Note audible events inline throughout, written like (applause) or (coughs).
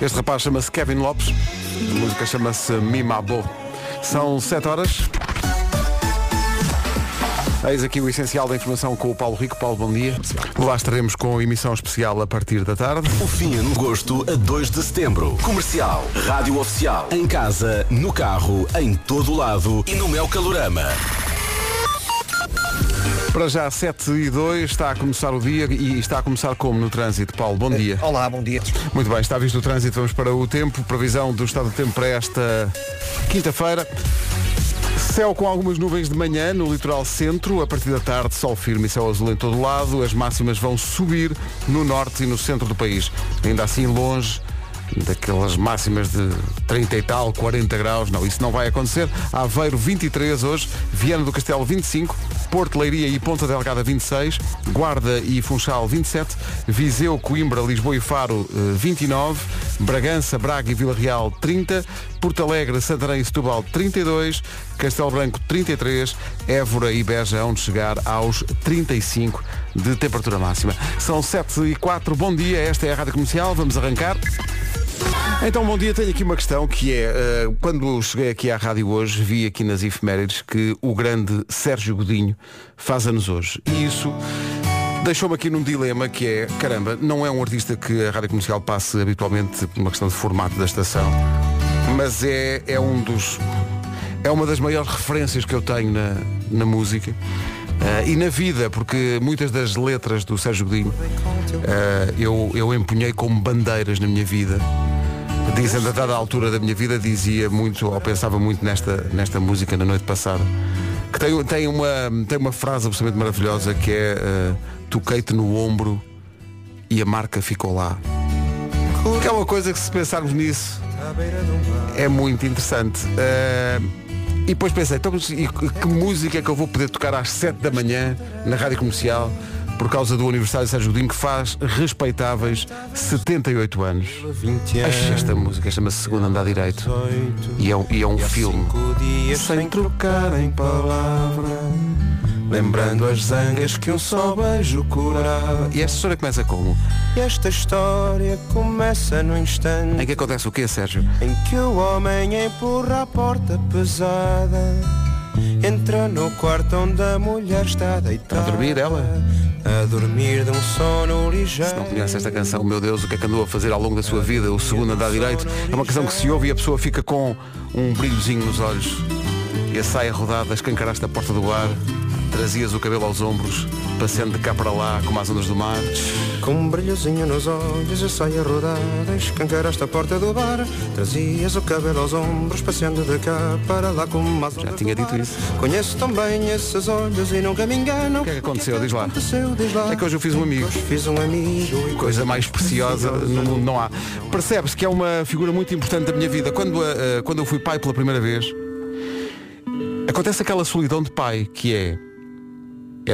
Este rapaz chama-se Kevin Lopes, a música chama-se Mimabo. São 7 horas. Eis aqui o essencial da informação com o Paulo Rico. Paulo, bom dia. Lá estaremos com emissão especial a partir da tarde. O fim no gosto a 2 de setembro. Comercial, rádio oficial, em casa, no carro, em todo lado e no Mel Calorama. Para já 7 e 2 está a começar o dia e está a começar como no trânsito. Paulo, bom dia. Olá, bom dia. Muito bem, está visto o trânsito, vamos para o tempo, previsão do estado do tempo para esta quinta-feira. Céu com algumas nuvens de manhã no litoral centro, a partir da tarde sol firme e céu azul em todo lado, as máximas vão subir no norte e no centro do país. Ainda assim longe daquelas máximas de 30 e tal, 40 graus, não, isso não vai acontecer. Aveiro 23 hoje, Viana do Castelo 25, Porto Leiria e Ponta Delgada 26, Guarda e Funchal 27, Viseu, Coimbra, Lisboa e Faro eh, 29, Bragança, Braga e Vila Real 30, Porto Alegre, Santarém e Setúbal 32, Castelo Branco 33, Évora e Beja onde chegar aos 35 de temperatura máxima. São 7 e 4, bom dia, esta é a Rádio Comercial, vamos arrancar. Então, bom dia. Tenho aqui uma questão que é, eh, quando cheguei aqui à rádio hoje, vi aqui nas efemérides que o grande Sérgio Godinho faz anos hoje. E isso deixou-me aqui num dilema que é, caramba, não é um artista que a rádio comercial passe habitualmente por uma questão de formato da estação, mas é, é um dos. É uma das maiores referências que eu tenho na, na música. eh, e na vida, porque muitas das letras do Sérgio Godinho eh, eu, eu empunhei como bandeiras na minha vida. Dizendo a dada altura da minha vida dizia muito, ou pensava muito nesta, nesta música na noite passada. Que tem, tem, uma, tem uma frase absolutamente maravilhosa que é eh, toquei-te no ombro e a marca ficou lá. Que é uma coisa que se pensarmos nisso é muito interessante. Eh, e depois pensei, então, que música é que eu vou poder tocar às 7 da manhã na rádio comercial por causa do aniversário de Sérgio Godinho que faz respeitáveis 78 anos. Ai, Esta música chama-se Segundo Andar Direito e é, um- e é um filme. Sem trocar em palavra, lembrando as zangas que um só beijo curava. E esta história começa como? Esta história começa no instante Em que acontece o quê, Sérgio? em que o homem empurra a porta pesada. Entra no quarto onde a mulher está deitada. A dormir, ela? A dormir de um sono ligeiro. Se não conhece esta canção, meu Deus, o que é que andou a fazer ao longo da sua vida, o segundo andar direito, é uma canção que se ouve e a pessoa fica com um brilhozinho nos olhos. E a saia rodada, escancaraste a porta do bar, trazias o cabelo aos ombros, passeando de cá para lá, como as ondas do mar. Com um brilhozinho nos olhos, a saia rodada, escancaraste a porta do bar, trazias o cabelo aos ombros, passeando de cá para lá como as ondas tinha do dito isso. Conheço tão bem esses olhos e nunca me engano. O que é que aconteceu? Diz lá. Aconteceu, diz lá. É que hoje eu fiz um amigo. Hoje fiz um amigo Coisa mais preciosa no mundo não há. Percebe-se que é uma figura muito importante da minha vida. Quando, a- a- quando eu fui pai pela primeira vez, acontece aquela solidão de pai que é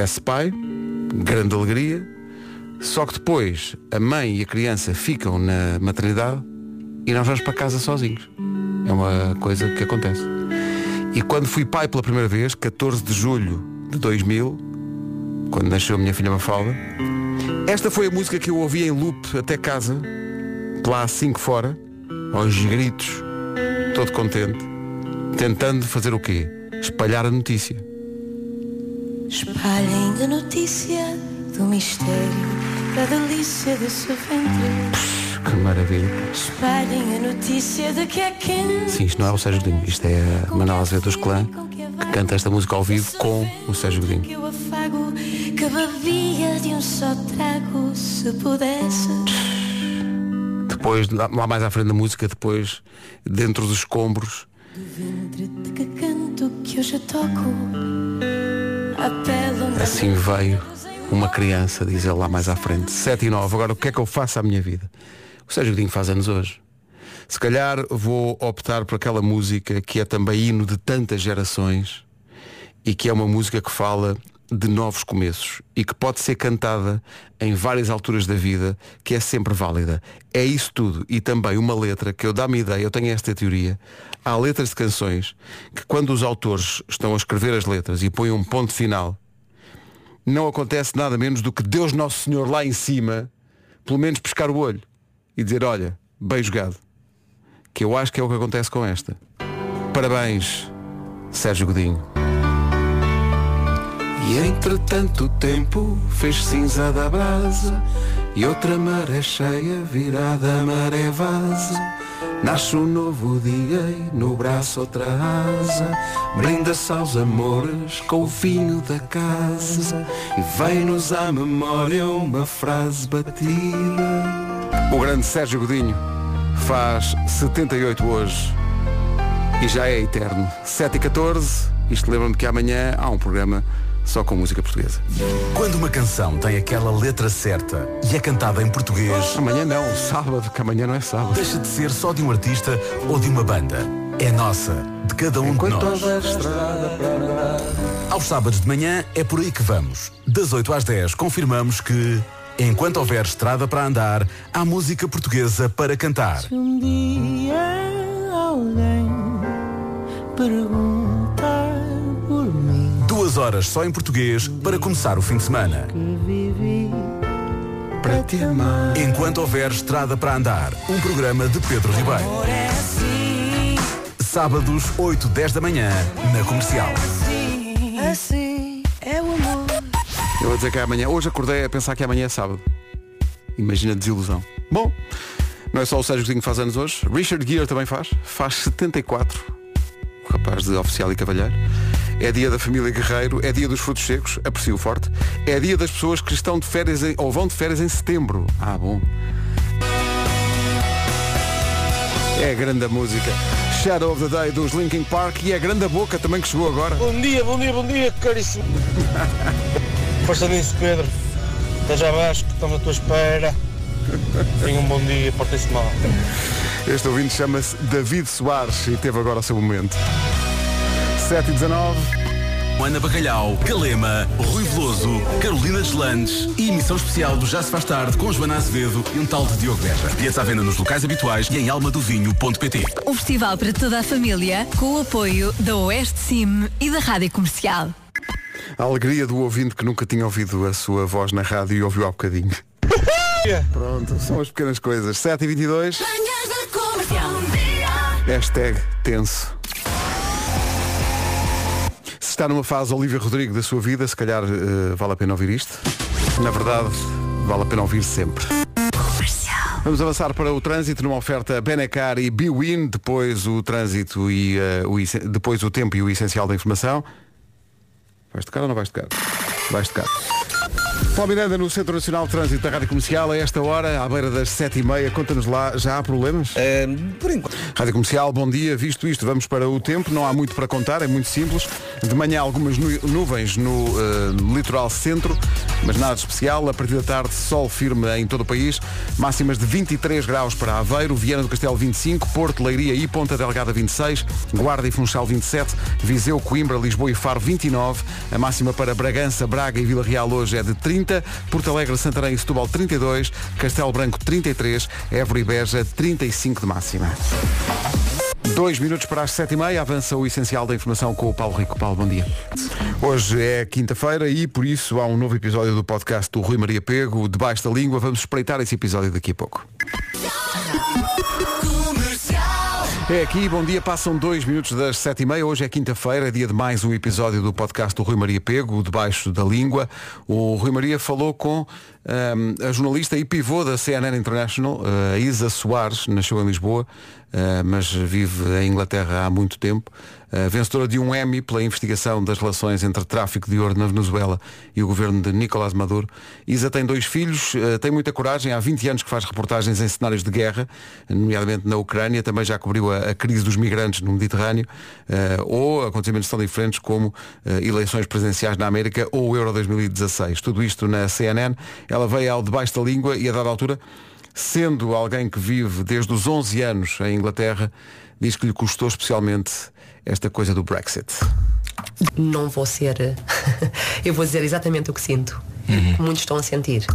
esse pai, grande alegria, só que depois a mãe e a criança ficam na maternidade e nós vamos para casa sozinhos. É uma coisa que acontece. E quando fui pai pela primeira vez, 14 de julho de 2000, quando nasceu a minha filha Mafalda, esta foi a música que eu ouvi em loop até casa, lá que fora, aos gritos, todo contente, tentando fazer o quê? Espalhar a notícia. Espalhem a notícia do mistério, da delícia do seu ventre. Que maravilha. Espalhem a notícia de que é quente. Sim, isto não é o Sérgio Godinho, isto é a Manuel Azevedo dos Clã, que canta esta música ao vivo com o Sérgio Godinho. Que eu afago, que bebia de um só trago, se pudesse. Depois, lá mais à frente da música, depois, dentro dos escombros, Ventre de que canto que hoje toco. Assim veio uma criança, diz ele lá mais à frente. 7 e 9, agora o que é que eu faço à minha vida? O Sérgio Godinho faz anos hoje. Se calhar vou optar por aquela música que é também hino de tantas gerações e que é uma música que fala de novos começos e que pode ser cantada em várias alturas da vida, que é sempre válida. É isso tudo e também uma letra que eu dá-me ideia, eu tenho esta teoria. Há letras de canções que quando os autores estão a escrever as letras e põem um ponto final, não acontece nada menos do que Deus Nosso Senhor lá em cima, pelo menos pescar o olho e dizer, olha, bem jogado. Que eu acho que é o que acontece com esta. Parabéns, Sérgio Godinho. E entretanto o tempo fez cinza da brasa E outra maré cheia virada a maré vaza. Nasce um novo dia e no braço outra asa. Brinda-se aos amores com o vinho da casa. E vem-nos à memória uma frase batida. O grande Sérgio Godinho faz 78 hoje E já é eterno. 7 e 14 Isto lembra-me que amanhã há um programa só com música portuguesa. Quando uma canção tem aquela letra certa e é cantada em português, Amanhã não, sábado, que amanhã não é sábado. deixa de ser só de um artista ou de uma banda. É nossa, de cada um de nós. Aos sábados de manhã é por aí que vamos. Das 8 às 10 confirmamos que, enquanto houver estrada para andar, há música portuguesa para cantar. Um dia alguém mim Duas horas só em português para começar o fim de semana. amar. Enquanto houver estrada para andar, um programa de Pedro Ribeiro. É assim, Sábados, 8, 10 da manhã, na comercial. assim, assim é o amor. Eu vou dizer que é amanhã. Hoje acordei a pensar que amanhã é sábado. Imagina a desilusão. Bom, não é só o Sérgio Godinho que faz anos hoje. Richard Gere também faz. Faz 74. O rapaz de oficial e cavalheiro. É dia da família Guerreiro. É dia dos frutos secos. Aprecio forte. É dia das pessoas que estão de férias em, ou vão de férias em setembro. Ah, bom. É a grande música. Shadow of the Day dos Linkin Park e é a grande boca também que chegou agora. Bom dia, bom dia, bom dia, caríssimo. (laughs) Força nisso, Pedro. Já vais, que estamos à tua espera. Tenha um bom dia, portem-se mal. Este ouvinte chama-se David Soares e teve agora o seu momento. 7 e 19 Ana Bacalhau, Calema, Rui Veloso, Carolina Deslandes e emissão especial do Já se faz tarde com Joana Azevedo e um tal de Diogo Beja. Bilhetes à venda nos locais habituais e em almadovinho.pt. Um festival para toda a família, com o apoio da Oeste Sim e da Rádio Comercial. A alegria do ouvinte que nunca tinha ouvido a sua voz na rádio e ouviu há bocadinho. (laughs) Pronto, são as pequenas coisas. 7 e 22 Hashtag tenso. Está numa fase Olivia Rodrigo da sua vida, se calhar eh, vale a pena ouvir isto. Na verdade, vale a pena ouvir sempre. Vamos avançar para o trânsito numa oferta Benecar e Biwin, depois o trânsito e eh, o, depois o tempo e o essencial da informação. Vais tocar ou não vais tocar? Vais tocar. Paulo Miranda no Centro Nacional de Trânsito da Rádio Comercial, a esta hora, à beira das sete e meia, conta-nos lá, já há problemas? por enquanto. Rádio Comercial, bom dia. Visto isto, vamos para o tempo. Não há muito para contar, é muito simples. De manhã algumas nu- nuvens no eh, litoral centro, mas nada de especial. A partir da tarde, sol firme em todo o país. Máximas de 23 graus para Aveiro, Viana do Castelo 25, Porto, Leiria e Ponta Delgada 26, Guarda e Funchal 27, Viseu, Coimbra, Lisboa e Faro 29. A máxima para Bragança, Braga e Vila Real hoje é de 30, Porto Alegre, Santarém e Setúbal 32, Castelo Branco 33, Évora e Beja 35 de máxima. Dois minutos para as sete e meia, avança o essencial da informação com o Paulo Rico. Paulo, bom dia. Hoje é quinta-feira e por isso há um novo episódio do podcast do Rui Maria Pego, Debaixo da Língua. Vamos espreitar esse episódio daqui a pouco. É aqui, bom dia, passam dois minutos das sete e meia, hoje é quinta-feira, dia de mais um episódio do podcast do Rui Maria Pego, Debaixo da Língua. O Rui Maria falou com ahm, a jornalista e pivô da CNN International, a Isa Soares, nasceu em Lisboa, ah, mas vive em Inglaterra há muito tempo, Ah, vencedora de um Emmy pela investigação das relações entre tráfico de ouro na Venezuela e o governo de Nicolás Maduro. Isa tem dois filhos, ah, tem muita coragem, há 20 anos que faz reportagens em cenários de guerra, nomeadamente na Ucrânia, também já cobriu a, a crise dos migrantes no Mediterrâneo, eh, ou acontecimentos tão diferentes como eh, eleições presidenciais na América ou o Euro 2016. Tudo isto na CNN. Ela veio ao debaixo da língua e a dada altura, sendo alguém que vive desde os 11 anos em Inglaterra, diz que lhe custou especialmente esta coisa do Brexit. não vou ser. (laughs) eu vou dizer exatamente o que sinto. Uhum. Que muitos estão a sentir.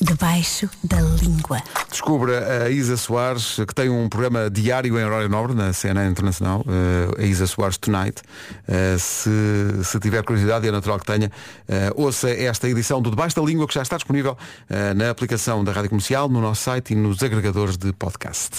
Debaixo da língua. Descubra a Isa Soares, que tem um programa diário em horário nobre na CNN Internacional, eh, a Isa Soares Tonight. Eh, se, se tiver curiosidade, é natural que tenha, eh, ouça esta edição do Debaixo da Língua, que já está disponível na aplicação da Rádio Comercial, no nosso site e nos agregadores de podcast.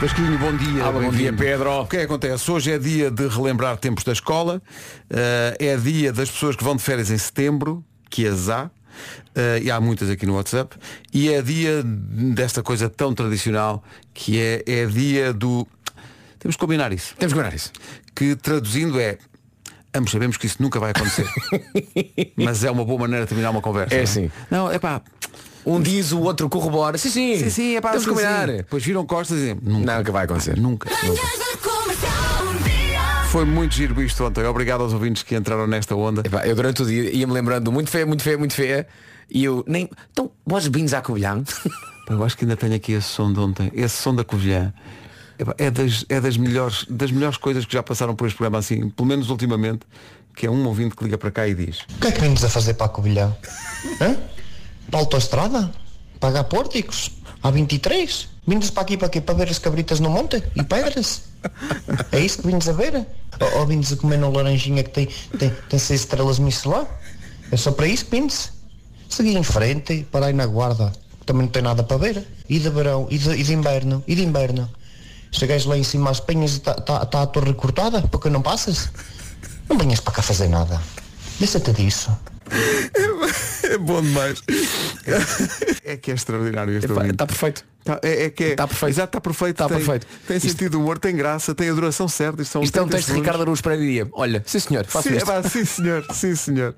Vasquinho, bom dia. Ah, bom dia, Pedro. O que é que acontece? Hoje é dia de relembrar tempos da escola, eh, é dia das pessoas que vão de férias em setembro, que as há, eh, e há muitas aqui no WhatsApp, e é dia desta coisa tão tradicional que é, é dia do. Temos que combinar isso. Temos que combinar isso. Que traduzindo é. Ambos sabemos que isso nunca vai acontecer. (laughs) Mas é uma boa maneira de terminar uma conversa. É não assim. Não, é pá. Um diz, o outro corrobora. Sim, sim. Sim, sim, é pá. Temos que combinar. Depois viram costas e dizem. Nunca. Nunca vai acontecer. Nunca. nunca. Foi muito giro isto ontem. Obrigado aos ouvintes que entraram nesta onda. Epá, eu durante o dia ia-me lembrando muito feia, muito feia, muito feia. E eu nem. Então, vós bins à Covilhã? (laughs) Eu acho que ainda tenho aqui esse som de ontem. Esse som da Covilhã. Epá, É das, é das, melhores, das melhores coisas que já passaram por este programa assim, pelo menos ultimamente, que é um ouvinte que liga para cá e diz. O que é que vindes a fazer para a Covilhã? (laughs) Hã? Na autoestrada? Pagar pórticos? Há 23? Vindes para aqui para quê? Para ver as cabritas no monte? E pedras? É isso que vindes a ver? Ou, ou vindes a comer na laranjinha que tem, tem, tem seis estrelas Michelin? É só para isso que vindes? Segui em frente, para aí na guarda. Também não tem nada para ver. E de verão, e de, e de inverno, e de inverno. Chegas lá em cima às penhas e está tá, tá a torre cortada, porque não passas? Não venhas para cá fazer nada. Deixa-te disso. É bom demais. é que é extraordinário este ouvinte. Está perfeito. Tá, é, é que é. Tá perfeito. Exato, está perfeito. Tá tem, perfeito. Tem Isto- sentido de humor, tem graça, tem a duração certa. Isto, são Isto é um 30 texto de. Ricardo Araújo Pereira Dia. Olha, sim senhor, faço Sim, epá, sim senhor, sim senhor.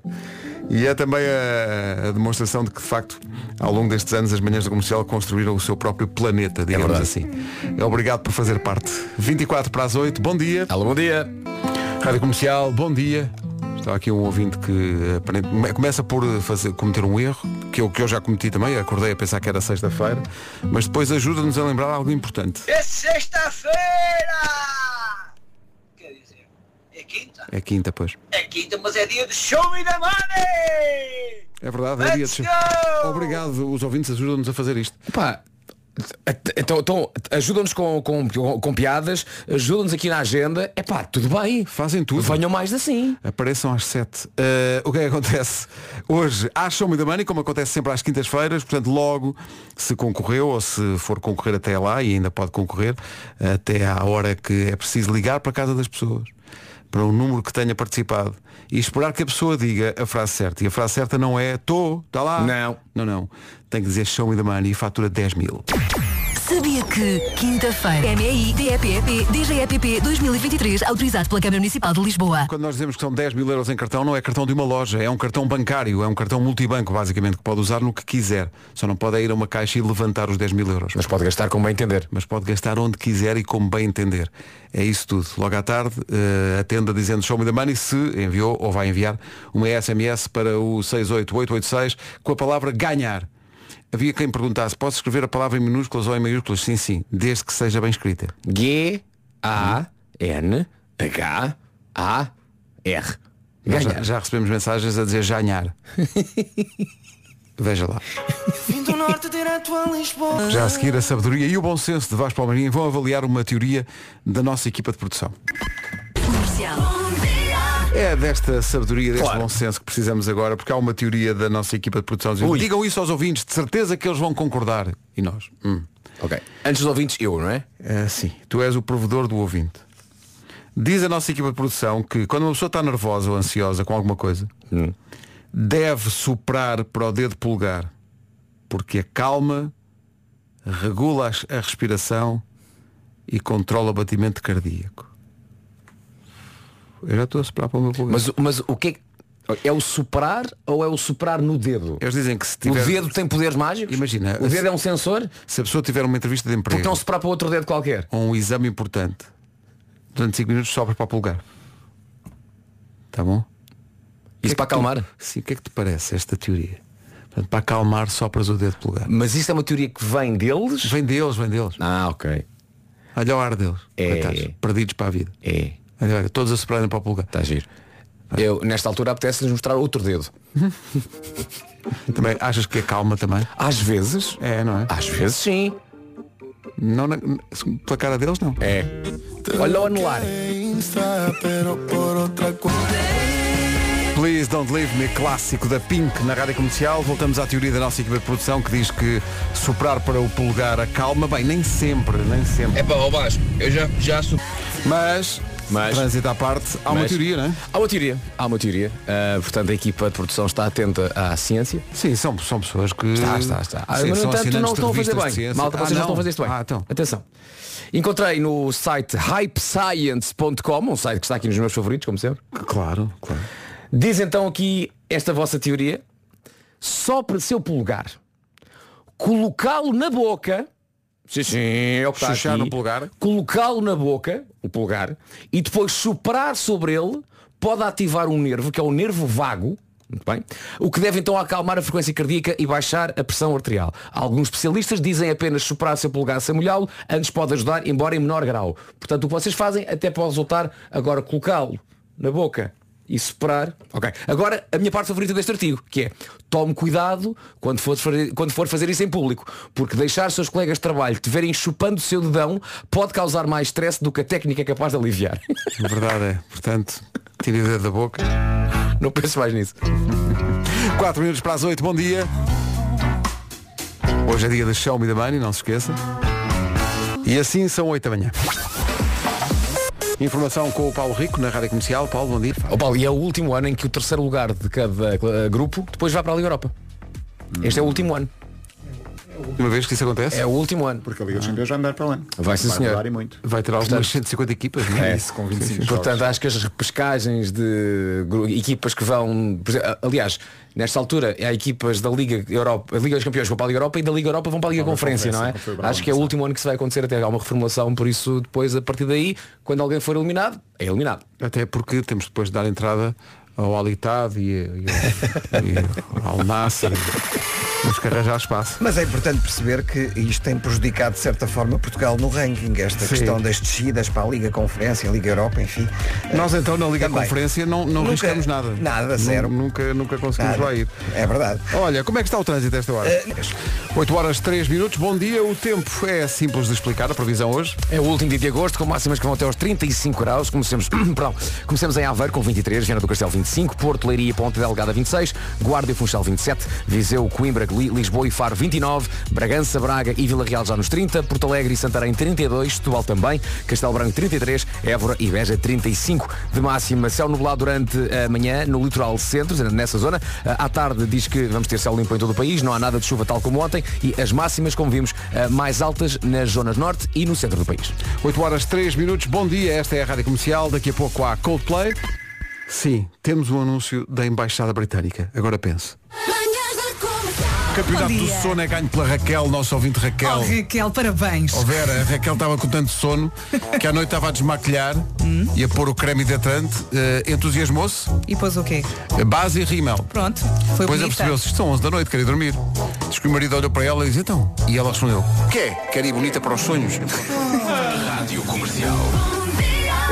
E é também a, a demonstração de que de facto ao longo destes anos as manhãs da comercial construíram o seu próprio planeta, digamos verdade. assim. Obrigado por fazer parte. 24 para as 8, bom dia. Alô, bom dia. Rádio Comercial, bom dia. Está aqui um ouvinte que aparentemente começa por fazer, cometer um erro, que eu, que eu já cometi também, acordei a pensar que era sexta-feira, mas depois ajuda-nos a lembrar algo importante. É sexta-feira! Quer dizer, é quinta? É quinta, pois. É quinta, mas é dia de show me the money! É verdade, é dia de go! Obrigado, os ouvintes ajudam-nos a fazer isto. Pá, então, então ajudam-nos com, com, com, piadas, ajudam-nos aqui na agenda. É pá, tudo bem. Fazem tudo. Venham mais assim. Apareçam às 7. o que é que acontece? Hoje há Show Me the Money, como acontece sempre às quintas-feiras, portanto logo se concorreu ou se for concorrer até lá, e ainda pode concorrer, até à hora que é preciso ligar para a casa das pessoas, para um número que tenha participado, e esperar que a pessoa diga a frase certa. E a frase certa não é tô, está lá. Não. Não, não. Tem que dizer Show Me the Money e fatura 10 mil. Sabia que quinta-feira MEI DEPEP DGEPP 2023 autorizado pela Câmara Municipal de Lisboa. Quando nós dizemos que são 10 mil euros em cartão, não é cartão de uma loja, é um cartão bancário, é um cartão multibanco, basicamente, que pode usar no que quiser. Só não pode ir a uma caixa e levantar os 10 mil euros. Mas pode gastar como bem entender. Mas pode gastar onde quiser e como bem entender. É isso tudo. Logo à tarde, eh, atenda dizendo Show Me the Money se enviou ou vai enviar uma SMS para o 68886 com a palavra ganhar. Havia quem perguntasse, posso escrever a palavra em minúsculas ou em maiúsculas? Sim, sim, desde que seja bem escrita. G A N H A R. Nós Já, Ganhar. já recebemos mensagens a dizer ganhar. (laughs) Veja lá. Já a seguir a sabedoria e o bom senso de Vasco Palmeirinho vão avaliar uma teoria da nossa equipa de produção. É desta sabedoria, deste Claro. bom senso que precisamos agora, porque há uma teoria da nossa equipa de produção. dizendo. Digam isso aos ouvintes, de certeza que eles vão concordar. E nós? Hum. Ok. Antes dos ouvintes, eu, não é? É, sim, tu és o provedor do ouvinte. Diz a nossa equipa de produção que quando uma pessoa está nervosa ou ansiosa com alguma coisa, deve soprar para o dedo polegar, porque acalma, regula as- a respiração e controla o batimento cardíaco. Eu já estou a soprar para o meu polegar. Mas, mas o que é que- É o soprar ou é o soprar no dedo? Eles dizem que se O tiver. dedo tem poderes mágicos? Imagina, O dedo é um sensor? Se a pessoa tiver uma entrevista de emprego Porque não soprar para outro dedo qualquer? ou um exame importante, durante 5 minutos sopra para o polegar. Tá bom? Isso para acalmar? Sim, o que é que te parece esta teoria? Portanto, para acalmar sopras o dedo polegar. Mas isso é uma teoria que vem deles? Vem deles, vem deles. Ah, ok. Olha o ar deles. É. Coitados, perdidos para a vida. É. Olha, todos a soprarem para o polegar. Está a giro. Eu, nesta altura, apetece-lhes mostrar outro dedo. (laughs) Também achas que acalma também? Às vezes. É, não é? Às vezes sim. Não, na- pela cara deles não. É. Olha o anular. Please Don't Leave Me, clássico da Pink na rádio comercial. Voltamos à teoria da nossa equipa de produção que diz que soprar para o polegar acalma. Bem, nem sempre, nem sempre. É para o Vasco, eu já, já su- Mas, Mas- trânsito à parte, há uma Mas- teoria, não é? Há uma teoria. Há uma teoria. Ah, portanto, a equipa de produção está atenta à ciência. Sim, são, são pessoas que. Está, está, está. Ah, Sim, mas, são no entanto, assinantes não de estão a fazer revistas de bem. ciência. Malta, Ah, vocês não não? estão a fazer isto bem. Ah, então. Atenção. Encontrei no site hypescience.com, um site que está aqui nos meus favoritos, como sempre. Claro, claro. Diz então aqui esta vossa teoria. Só para seu polegar colocá-lo na boca. Sim, sim, é o que está Chuchar aqui. no polegar. Colocá-lo na boca, o polegar, e depois soprar sobre ele pode ativar um nervo, que é o nervo vago. Muito bem. O que deve então acalmar a frequência cardíaca e baixar a pressão arterial. Alguns especialistas dizem apenas soprar seu polegar sem molhá-lo, antes pode ajudar, embora em menor grau. Portanto, o que vocês fazem até pode resultar agora colocá-lo na boca e soprar. Ok. Agora, a minha parte favorita deste artigo, que é tome cuidado quando for, fazer, quando for fazer isso em público, porque deixar seus colegas de trabalho te verem chupando o seu dedão pode causar mais stress do que a técnica é capaz de aliviar. A verdade é. Portanto, tire o dedo da boca. Não penso mais nisso. 4 minutos para as 8, bom dia. Hoje é dia Show Me the Money, não se esqueça. E assim são 8 da manhã. Informação com o Paulo Rico na Rádio Comercial. Paulo, bom dia. Ó Paulo, e é o último ano em que o terceiro lugar de cada eh, grupo depois vai para a Liga Europa. Este é o último ano. Uma vez que isso acontece? É o último ano. Porque a Liga dos Campeões vai mudar para lá. Vai sim, senhor. mudar e muito. Vai ter algumas Portanto- 150 equipas, não é? É. Isso, com 25 Portanto, acho que as repescagens de equipas que vão. Aliás, nesta altura há equipas da Liga Europa, a Liga dos Campeões vão para a Liga Europa e da Liga Europa vão para a Liga Para a Conferência, não é? Conferência, o Acho que é o último ano que isso vai acontecer até há uma reformulação, por isso depois a partir daí, quando alguém for eliminado, é eliminado. Até porque temos depois de dar entrada ao Alitad e, e, e ao Nasser. Temos que arranjar espaço. Mas é importante perceber que isto tem prejudicado de certa forma Portugal no ranking, esta Sim. questão das descidas para a Liga Conferência, a Liga Europa, enfim. Nós então na Liga Também. Conferência não, não Nunca- riscamos nada. nada, zero. Nunca, nunca conseguimos Nada. lá ir. É verdade. Olha, como é que está o trânsito a esta hora? 8 horas 3 minutos, bom dia. O tempo é simples de explicar, a previsão hoje. É o último dia de agosto, com máximas que vão até aos 35 graus. Comecemos, (coughs) perdão, comecemos em Aveiro com 23, Viana do Castelo 25, Porto, Leiria Ponte Delgada 26, Guarda e Funchal 27, Viseu, Coimbra, Lisboa e Faro 29, Bragança, Braga e Vila Real já nos 30, Porto Alegre e Santarém 32, Setúbal também, Castelo Branco 33, Évora e Beja 35 de máxima. Céu nublado durante a manhã no litoral centro, nessa zona. À tarde diz que vamos ter céu limpo em todo o país, não há nada de chuva tal como ontem e as máximas, como vimos, eh, mais altas nas zonas norte e no centro do país. 8 horas 3 minutos, bom dia. Esta é a Rádio Comercial. Daqui a pouco há Coldplay. Sim, temos um anúncio da Embaixada Britânica. Agora pense. Campeonato do sono é ganho pela Raquel, nosso ouvinte Raquel. Oh, Raquel, parabéns. Ó Vera, a Raquel estava com tanto sono que à noite estava a desmaquilhar e a pôr o creme hidratante. Eh, Entusiasmou-se, E pôs o quê? base e rímel. Pronto, foi Depois bonita. apercebeu-se, estão 11 da noite, quer ir dormir. Diz que o marido olhou para ela e disse, então. E ela respondeu, quê? Quer ir bonita para os sonhos? (laughs) Rádio Comercial.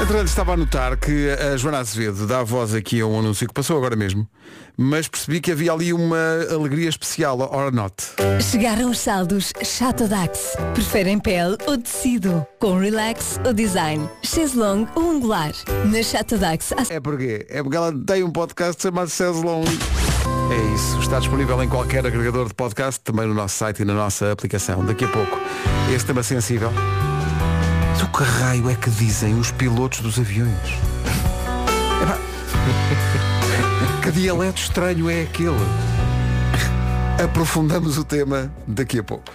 Entretanto, estava a notar que a Joana Azevedo dá voz aqui a um anúncio que passou agora mesmo, mas percebi que havia ali uma alegria especial, or not. Chegaram os saldos Chateau Dax. Preferem pele ou tecido? Com relax ou design? Cheslong ou angular? Na Chateau Dax É porque É porque ela tem um podcast chamado Ceslon. É isso, está disponível em qualquer agregador de podcast, também no nosso site e na nossa aplicação. Daqui a pouco, este tema sensível. Mas o que raio é que dizem os pilotos dos aviões? Epá, (laughs) que dialeto estranho é aquele? Aprofundamos o tema daqui a pouco.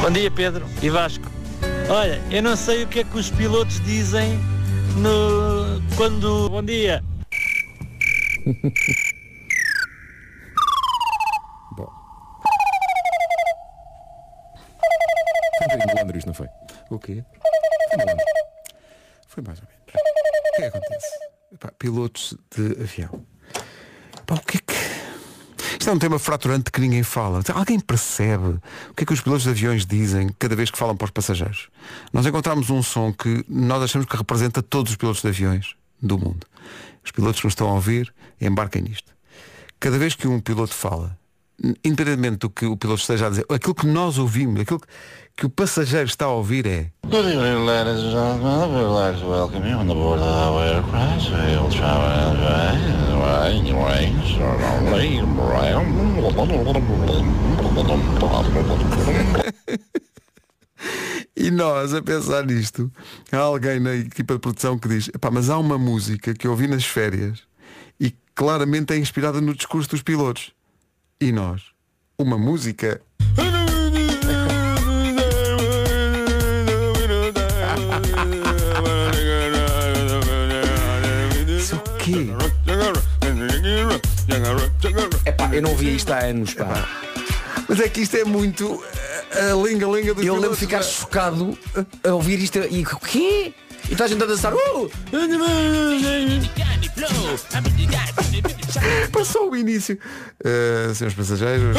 Bom dia Pedro e Vasco. Olha, eu não sei o que é que os pilotos dizem no quando. Bom dia. (laughs) Foi um bocadinho malandro isto, não foi? O quê? Foi malandro. Foi mais ou menos. O que é que acontece? Epá, pilotos de avião. Epá, o que é que. Isto é um tema fraturante que ninguém fala. Alguém percebe o que é que os pilotos de aviões dizem cada vez que falam para os passageiros? Nós encontramos um som que nós achamos que representa todos os pilotos de aviões do mundo. Os pilotos que nos estão a ouvir, embarquem nisto. Cada vez que um piloto fala, independentemente do que o piloto esteja a dizer, aquilo que nós ouvimos, aquilo que, que o passageiro está a ouvir é Good evening, ladies and gentlemen. I would like to welcome you on the board of our aircraft. We'll travel (laughs) E nós, a pensar nisto, há alguém na equipa de produção que diz, "Epá, mas há uma música que eu ouvi nas férias e claramente é inspirada no discurso dos pilotos. E nós, uma música. Isso o quê? Epá, eu não via isto há anos, pá. Mas é que isto é muito a linga-linga dos Eu lembro de ficar chocado a ouvir isto e o quê? E está a gente a dançar. Uh! (laughs) Passou o início. Uh, senhores passageiros.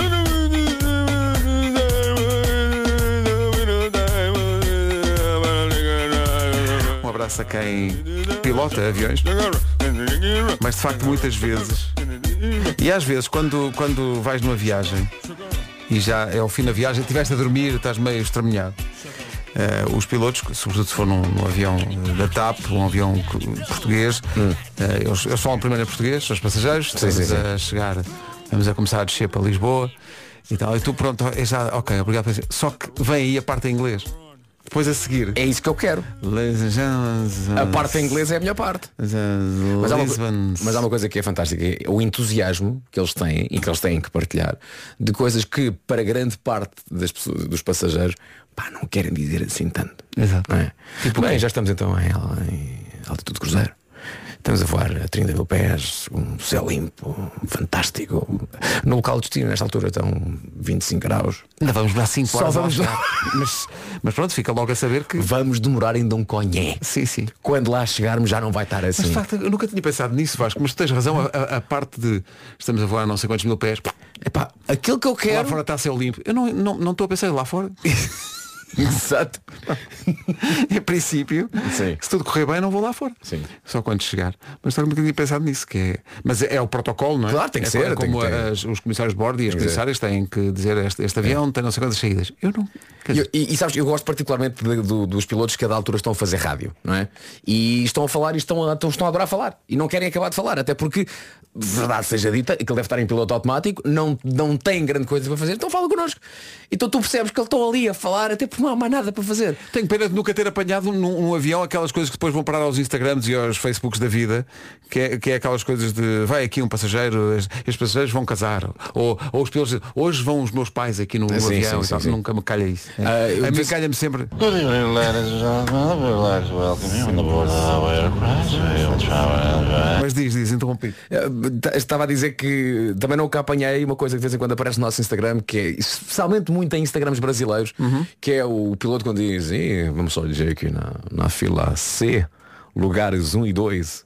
Um abraço a quem pilota aviões. Mas de facto muitas vezes. E às vezes quando, quando vais numa viagem e já é ao fim da viagem, estiveste a dormir, estás meio estremunhado. Eh, os pilotos, sobretudo se for num, num avião eh, da TAP, um avião português, eh, eles, eles falam primeiro em português, os passageiros, Sim, estamos sim, sim. a chegar, vamos a começar a descer para Lisboa e tal. E tu pronto, é já, ok, obrigado. por isso. Só que vem aí a parte em inglês. Depois a seguir. É isso que eu quero. A parte em inglês é a melhor parte. Mas há, uma, mas há uma coisa que é fantástica, é o entusiasmo que eles têm e que eles têm que partilhar de coisas que para grande parte das pessoas, dos passageiros pá, não querem dizer assim tanto. Exato. É? Bem, já estamos então em, em altitude cruzeiro. Estamos a voar a 30 mil pés, um céu limpo, fantástico. No local de destino, nesta altura, estão 25 graus. Ainda vamos lá 5 Só horas. vamos lá chegar. mas, mas pronto, fica logo a saber que. Vamos demorar em Dom Conhé. Sim, sim. Quando lá chegarmos já não vai estar assim. Mas de facto, eu nunca tinha pensado nisso, Vasco, mas tens razão, a, a- parte de estamos a voar a não sei quantos mil pés. Epá, aquilo que eu Lá quero. fora está céu limpo. Eu não estou não, não estou a pensar lá fora. (laughs) (laughs) Exato. em princípio, Sim. se tudo correr bem, não vou lá fora. Sim. Só quando chegar. Mas também nunca tinha pensado nisso, que é. Mas é, é o protocolo, não é? Claro, tem que é ser, É como as- os comissários de bordo e as comissárias têm que dizer este, este avião tem não sei quantas saídas. Eu não. E, dizer, e- e sabes, eu gosto particularmente de- do- dos pilotos que a da altura estão a fazer rádio, não é? E estão a falar e estão a, estão, a adorar falar. E não querem acabar de falar, até porque, verdade seja dita, que ele deve estar em piloto automático, não, não tem grande coisa para fazer, então fala connosco. Então tu percebes que eles estão ali a falar, até porque não há mais nada para fazer. Tenho pena de nunca ter apanhado num, num avião aquelas coisas que depois vão parar aos Instagrams e aos Facebooks da vida, que é, que é aquelas coisas de vai aqui um passageiro, es- estes passageiros vão casar. Ou, ou os pilotos dizem, hoje vão os meus pais aqui no, no Sim, avião sim, sim. Nunca me calha isso. Eu a mim calha-me sempre. Mas diz, diz, interrompi. Eh, Estava a dizer que também nunca apanhei uma coisa que de vez em quando aparece no nosso Instagram, que é especialmente muito em Instagrams brasileiros, que é o piloto quando diz, "Ih, vamos só dizer aqui na, na fila C, lugares 1 e 2,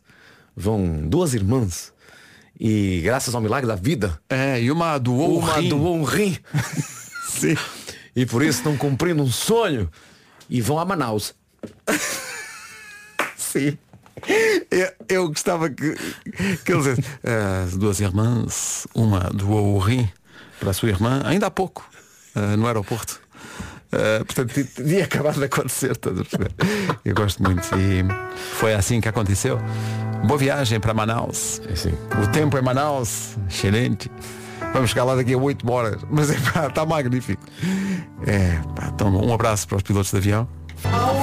vão duas irmãs. E graças ao milagre da vida, É, e uma doou uma o rim. doou um rim. Sim. E por isso estão cumprindo um sonho. E vão a Manaus. (laughs) Sim. Eu, eu gostava que, que eles "As duas irmãs, uma doou o rim para a sua irmã, ainda há pouco, ah, no aeroporto. Ah, portanto, ti- tinha acabado de acontecer, estás a perceber? Eu gosto muito. E foi assim que aconteceu. Boa viagem para Manaus. O tempo em Manaus, excelente. Vamos chegar lá daqui a 8 horas. Mas é (laughs) pá, está magnífico. É, pá, então, um abraço para os pilotos de avião.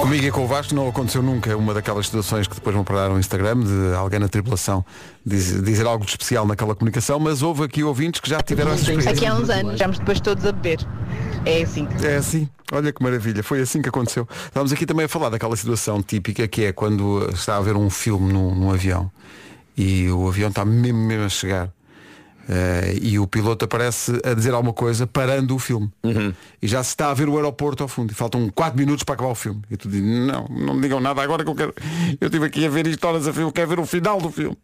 Comigo e com o Vasco não aconteceu nunca uma daquelas situações que depois vão parar no Instagram de alguém na tripulação diz- dizer algo de especial naquela comunicação, mas houve aqui ouvintes que já tiveram essa experiência. Aqui há uns anos, estamos depois todos a beber. É assim. É assim, olha que maravilha, foi assim que aconteceu. Estávamos aqui também a falar daquela situação típica que é quando está a ver um filme num, num avião e o avião está mesmo, mesmo a chegar eh, e o piloto aparece a dizer alguma coisa parando o filme. E já se está a ver o aeroporto ao fundo. E faltam 4 minutos para acabar o filme. E tu dizes, não, não me digam nada agora que eu quero eu estive aqui a ver histórias a filme, eu quero ver o final do filme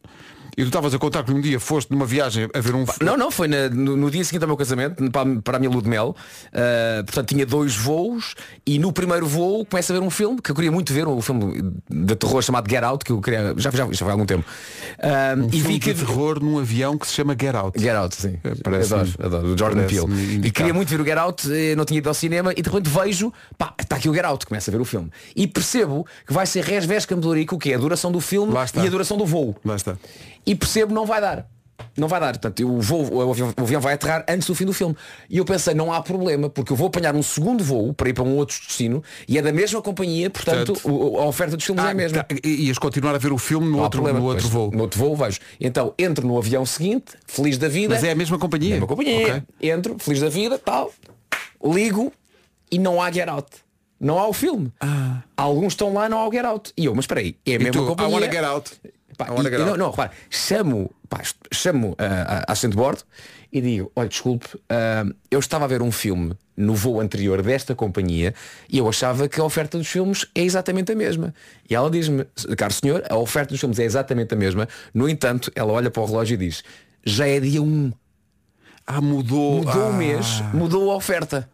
E tu estavas a contar que num dia foste numa viagem a ver um Não, não, foi na- no, no dia seguinte ao meu casamento, para, para a minha lua de mel. Uh, portanto, tinha dois voos e no primeiro voo começo a ver um filme que eu queria muito ver, um filme de terror chamado Get Out, que eu queria. Já, já, já foi há algum tempo. Uh, Um e vi que de terror num avião que se chama Get Out. Get Out, sim. parece- adoro, adoro, do Jordan Peele. E queria muito ver o Get Out, eh, não tinha ido ao cinema e de repente vejo, pá, está aqui o Get Out, começo a ver o filme. E percebo que vai ser res vesca o que é a duração do filme e a duração do voo. Lá está. E percebo não vai dar. Não vai dar. Portanto, eu vou, o, avião, o avião vai aterrar antes do fim do filme. E eu pensei, não há problema, porque eu vou apanhar um segundo voo para ir para um outro destino e é da mesma companhia, portanto, o- a oferta dos filmes é a mesma. tá, e ias continuar a ver o filme no Não há outro, problema, no outro pois, voo. No outro voo vejo. Então entro no avião seguinte, feliz da vida. Mas é a mesma companhia. Mesma companhia. Entro, feliz da vida, tal, ligo e não há Get Out. Não há o filme. Alguns estão lá, não há o Get Out. E eu, mas espera aí, é a Ah. E mesma tu, I companhia. wanna get out. Pá, e- não, não, repara, chamo, pá, chamo a, a bordo e digo, olha, desculpe, ah, eu estava a ver um filme no voo anterior desta companhia e eu achava que a oferta dos filmes é exatamente a mesma. E ela diz-me, caro senhor, a oferta dos filmes é exatamente a mesma. No entanto, ela olha para o relógio e diz, já é dia 1. Ah, mudou. Mudou ah. o mês, mudou a oferta.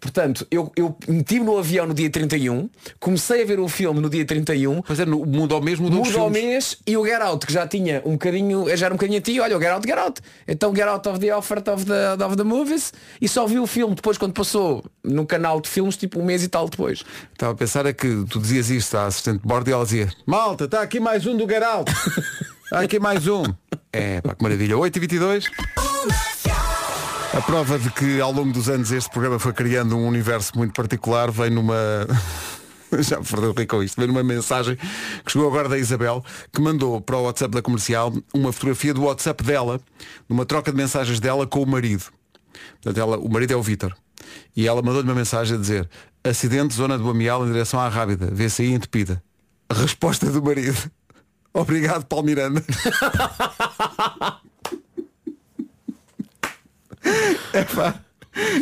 Portanto, eu, eu meti-me no avião no dia 31, comecei a ver o filme no dia 31. Pois é, muda ao mês, mudou os Muda ao mês e o Get Out, que já tinha um bocadinho, já era um bocadinho a ti, olha, o Get Out, Get Out. Então Get Out of the Offer of the, of the Movies e só vi o filme depois quando passou no canal de filmes, tipo um mês e tal depois. Estava a pensar é que tu dizias isto à assistente de bordo e ela dizia Malta, está aqui mais um do Get Out. Está (laughs) aqui mais um. É, pá, que maravilha. 8h22. A prova de que ao longo dos anos este programa foi criando um universo muito particular vem numa. (laughs) Já me perdeu rir com isto. Vem numa mensagem que chegou agora da Isabel, que mandou para o WhatsApp da comercial uma fotografia do WhatsApp dela, numa troca de mensagens dela com o marido. Portanto, ela, o marido é o Vítor. E ela mandou-lhe uma mensagem a dizer Acidente, zona do Amial em direção à Rábida. Aí entupida. Resposta do marido. (laughs) Obrigado, Paulo Miranda. (laughs) (laughs) Epá,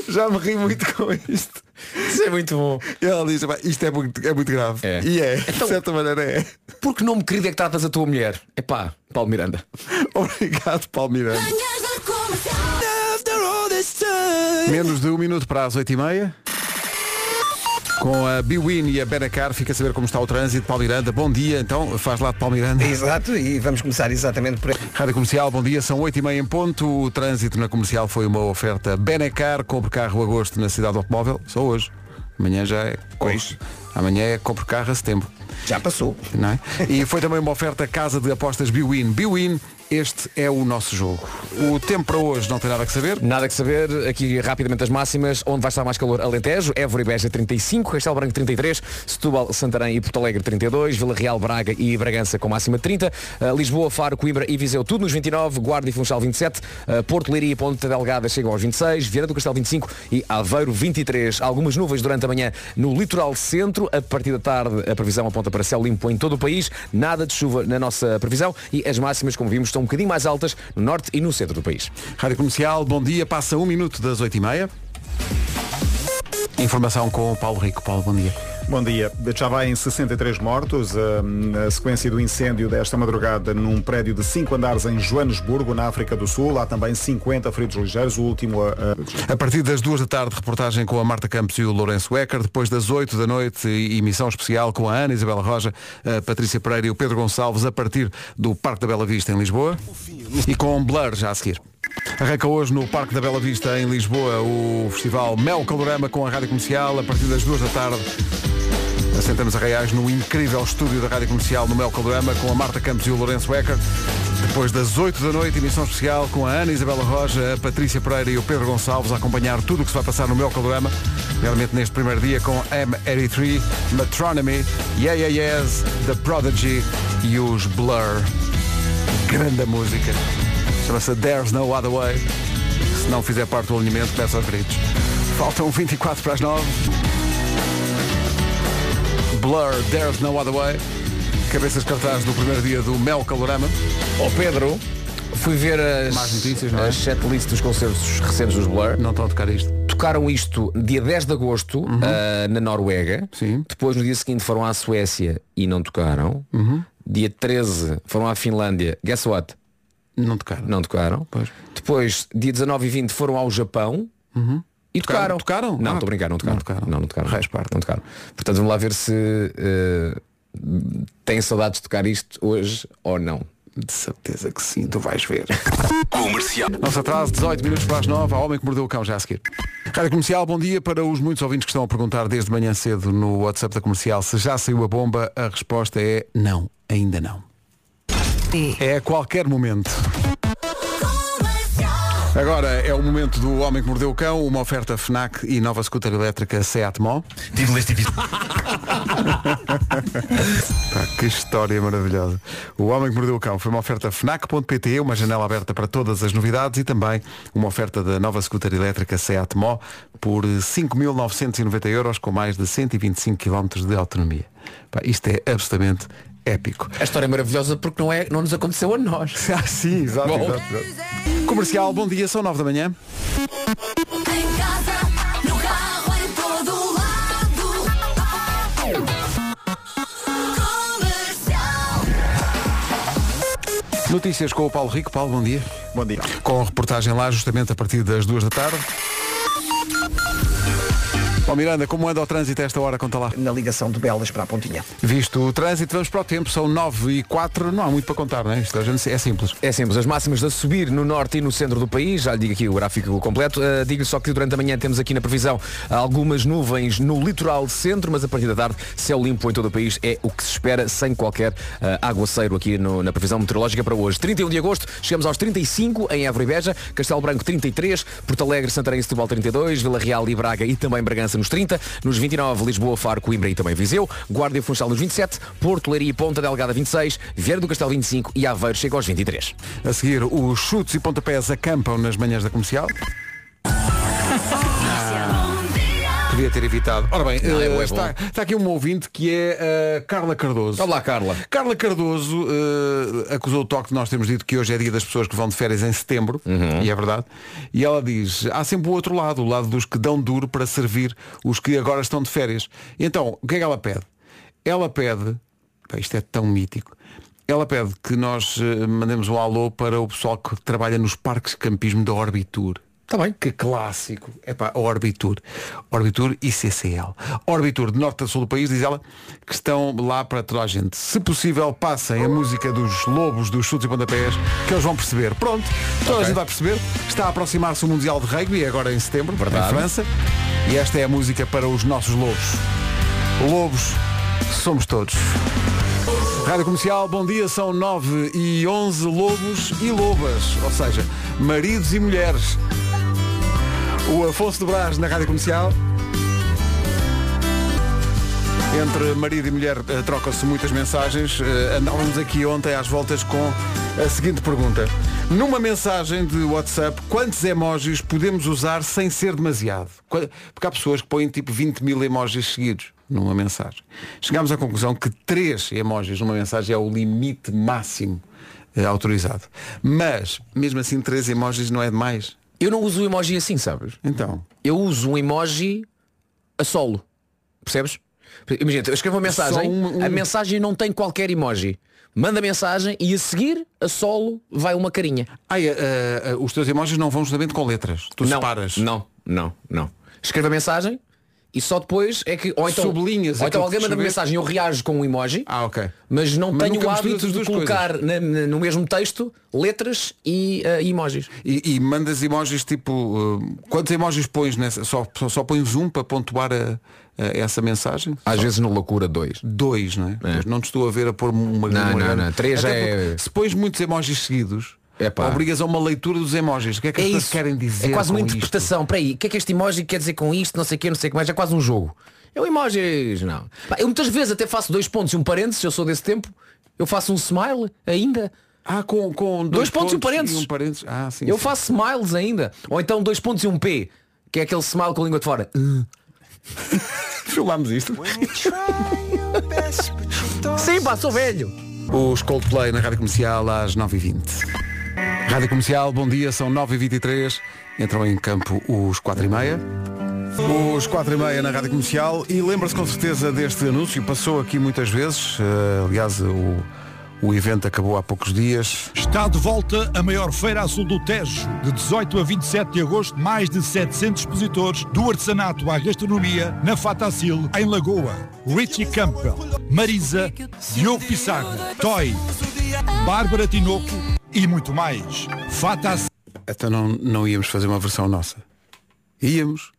já me ri muito com isto. Isso é muito bom. E ela diz, "Epá, isto é muito, é muito grave. E é, de certa maneira é. Porque nome querido é que tratas a tua mulher? É pá, Paulo Miranda. (laughs) Obrigado, Paulo Miranda. Menos de um minuto para as 8h30. Com a Biwin e a Benacar, fica a saber como está o trânsito. Paulo Miranda, bom dia. Então, faz lá de Paulo Miranda. Exato, e vamos começar exatamente por aí. Rádio Comercial, bom dia, são 8h30 em ponto. O trânsito na comercial foi uma oferta Benacar, compre carro a agosto na cidade do automóvel, só hoje. Amanhã já é. Hoje. Amanhã é compre carro a setembro. Já passou. Não é? E foi também uma oferta Casa de Apostas Biwin. Biwin, este é o nosso jogo. O tempo para hoje não tem nada que saber. Nada que saber, aqui rapidamente as máximas, onde vai estar mais calor Alentejo, Évora e Beja 35, Castelo Branco 33, Setúbal, Santarém e Porto Alegre 32, Vila Real, Braga e Bragança com máxima 30, uh, Lisboa, Faro, Coimbra e Viseu tudo nos 29, Guarda e Funchal 27, uh, Porto, Leiria e Ponta Delgada chegam aos 26, Vieira do Castelo 25 e Aveiro 23. Algumas nuvens durante a manhã no litoral centro, a partir da tarde a previsão aponta para céu limpo em todo o país, nada de chuva na nossa previsão e as máximas, como vimos, estão um bocadinho mais altas no norte e no centro do país. Rádio Comercial, bom dia, passa um minuto das 8h30. Informação com o Paulo Rico. Paulo, bom dia. Bom dia. Já vai em 63 mortos. A, sequência do incêndio desta madrugada num prédio de 5 andares em Joanesburgo, na África do Sul. Há também 50 feridos ligeiros. O último a, a... Partir das duas da tarde, reportagem com a Marta Campos e o Lourenço Ecker. Depois das 8 da noite, emissão especial com a Ana Isabela Roja, a Patrícia Pereira e o Pedro Gonçalves a partir do Parque da Bela Vista em Lisboa. E com Blur já a seguir. Arranca hoje no Parque da Bela Vista em Lisboa o festival Mel Calorama com a Rádio Comercial a partir das duas da tarde. Assentamos a Reais no incrível estúdio da Rádio Comercial no Mel Calorama com a Marta Campos e o Lourenço Ecker. Depois das 8 da noite, emissão especial com a Ana Isabela Roja, a Patrícia Pereira e o Pedro Gonçalves a acompanhar tudo o que se vai passar no Mel Calorama. Realmente neste primeiro dia com M83, Metronomy, Yeah Yeah Yes, The Prodigy e os Blur. Grande música. Chama-se There's No Other Way. Se não fizer parte do alinhamento, começa aos gritos. Faltam 24 para as 9. Blur, There's No Other Way. Cabeças cartaz do primeiro dia do Mel Calorama. Ó Pedro, fui ver as, Mais notícias, não é? as setlist dos concertos recentes dos Blur. Não estão a tocar isto. Tocaram isto dia 10 de agosto Uhum. ah, na Noruega. Depois no dia seguinte foram à Suécia e não tocaram. Uhum. Dia 13 foram à Finlândia. Guess what? Não tocaram. Não tocaram. Depois, dia 19 e 20 foram ao Japão. E tocaram. Tocaram? Não, Ah, estou a brincar, não tocaram. não tocaram. Não, não tocaram. Não tocaram. Portanto, vamos lá ver se eh, têm saudades de tocar isto hoje ou não. De certeza que sim, tu vais ver. (laughs) Comercial. Nosso atraso, 18 minutos para as 9, a Homem que Mordeu o Cão já a seguir. Rádio Comercial, bom dia para os muitos ouvintes que estão a perguntar desde manhã cedo no WhatsApp da Comercial se já saiu a bomba. A resposta é não, ainda não. É a qualquer momento. Agora é o momento do Homem que Mordeu o Cão, uma oferta FNAC e nova scooter elétrica Seat Mó. Título (laughs) deste episódio. Que história maravilhosa. O Homem que Mordeu o Cão foi uma oferta FNAC.pt, uma janela aberta para todas as novidades e também uma oferta da nova scooter elétrica Seat Mó por 5.990 euros com mais de 125 km de autonomia. Pá, isto é absolutamente épico. A história é maravilhosa porque não, é, não nos aconteceu a nós. (laughs) Ah, sim, exato, Bom. exato, exato. Comercial, bom dia, são 9 da manhã. Notícias com o Paulo Rico. Paulo, bom dia. Bom dia. Com a reportagem lá justamente a partir das duas da tarde. Bom, Miranda, como anda o trânsito a esta hora? Conta lá. Na ligação de Belas para a Pontinha. Visto o trânsito, vamos para o tempo. São 9 e 4. Não há muito para contar, não é? Isto é simples. É simples, as máximas a subir no norte e no centro do país, já lhe digo aqui o gráfico completo, uh, digo-lhe só que durante a manhã temos aqui na previsão algumas nuvens no litoral centro, mas a partir da tarde céu limpo em todo o país é o que se espera sem qualquer uh, aguaceiro aqui no- na previsão meteorológica para hoje. 31 de agosto, chegamos aos 35 em Évora e Beja, Castelo Branco 33, Porto Alegre, Santarém e Setúbal 32, Vila Real e Braga e também Bragança nos 30, nos 29 Lisboa, Faro, Coimbra e também Viseu, Guarda e Funchal nos 27, Porto, Leiria e Ponta Delgada 26, Vieira do Castelo 25 e Aveiro chega aos 23. A seguir, os chutes e pontapés acampam nas manhãs da comercial. (laughs) Podia ter evitado. Ora bem, Não, é eh, bom, é está, bom. está aqui um ouvinte que é a Carla Cardoso. Olá, Carla. Carla Cardoso eh, acusou o toque de nós termos dito que hoje é dia das pessoas que vão de férias em setembro, Uhum. e é verdade. E ela diz, há sempre o outro lado, o lado dos que dão duro para servir os que agora estão de férias. Então, o que é que ela pede? Ela pede, pá, isto é tão mítico, ela pede que nós eh, mandemos um alô para o pessoal que trabalha nos parques de campismo da Orbitur. Está bem. Que clássico. É pá, a Orbitur. Orbitur e CCL. Orbitur, de norte a sul do país, diz ela, que estão lá para toda a gente. Se possível, passem a música dos lobos, dos chutes e pontapés, que eles vão perceber. Pronto, toda a Ok. gente vai perceber. Está a aproximar-se o Mundial de Rugby, agora em setembro, Verdade. em França. E esta é a música para os nossos lobos. Lobos, somos todos. Rádio Comercial, bom dia, são 9 e 11 lobos e lobas, ou seja, maridos e mulheres. O Afonso de Brás na Rádio Comercial. Entre marido e mulher eh, trocam-se muitas mensagens. Eh, andávamos aqui ontem às voltas com a seguinte pergunta. Numa mensagem de WhatsApp, quantos emojis podemos usar sem ser demasiado? Porque há pessoas que põem tipo 20 mil emojis seguidos numa mensagem. Chegámos à conclusão que 3 emojis numa mensagem é o limite máximo eh, autorizado. Mas, mesmo assim, 3 emojis não é demais. Eu não uso o emoji assim, sabes? Então. Eu uso um emoji a solo. Percebes? Imagina, eu escrevo uma mensagem, um- um- a mensagem não tem qualquer emoji. Manda mensagem e a seguir, a solo, vai uma carinha. Ai, eh, eh, os teus emojis não vão justamente com letras. Tu não, separas. Não, não, não. Escreva a mensagem e só depois é que. Ou então, Sublinhas ou então alguém que manda escreveste. mensagem, eu reajo com um emoji. Ah, ok. Mas não Mas tenho o hábito de colocar na- na- no mesmo texto letras e eh, emojis. E, e mandas emojis tipo. eh, quantos emojis pões nessa? Só, só, só pões um para pontuar a, a essa mensagem? Às Só- vezes no loucura dois. Dois, não é? Pois Não te estou a ver a pôr uma Não, uma não, grande- não. Três Até é- Se pões muitos emojis seguidos, Epá. obrigas a uma leitura dos emojis. O que é que as É pessoas isso. querem dizer? É quase uma com isto? interpretação. Para aí, o que é que este emoji quer dizer com isto? Não sei o que, não sei o que mais. É quase um jogo. Eu emojis, não. Eu muitas vezes até faço dois pontos e um parênteses, eu sou desse tempo. Eu faço um smile ainda. Ah, com, com Dois pontos e um parênteses. um parênteses. Ah, sim, eu sim. faço smiles ainda. Ou então dois pontos e um P, que é aquele smile com a língua de fora. (laughs) Filmámos isto. Sim, pá, sou velho. Os Coldplay na Rádio Comercial às 9h20. Rádio Comercial, bom dia, são 9h23. Entram em campo os 4h30. Os 4h30 na Rádio Comercial. E lembra-se com certeza deste anúncio, passou aqui muitas vezes. eh, aliás, o, O evento acabou há poucos dias. Está de volta a maior feira a sul do Tejo. De 18 a 27 de agosto, mais de 700 expositores, do artesanato à gastronomia, na Fatacil, em Lagoa. Richie Campbell, Marisa, Diogo Pissarra, Toy, Bárbara Tinoco e muito mais. Fatacil. Então não, não íamos fazer uma versão nossa. Íamos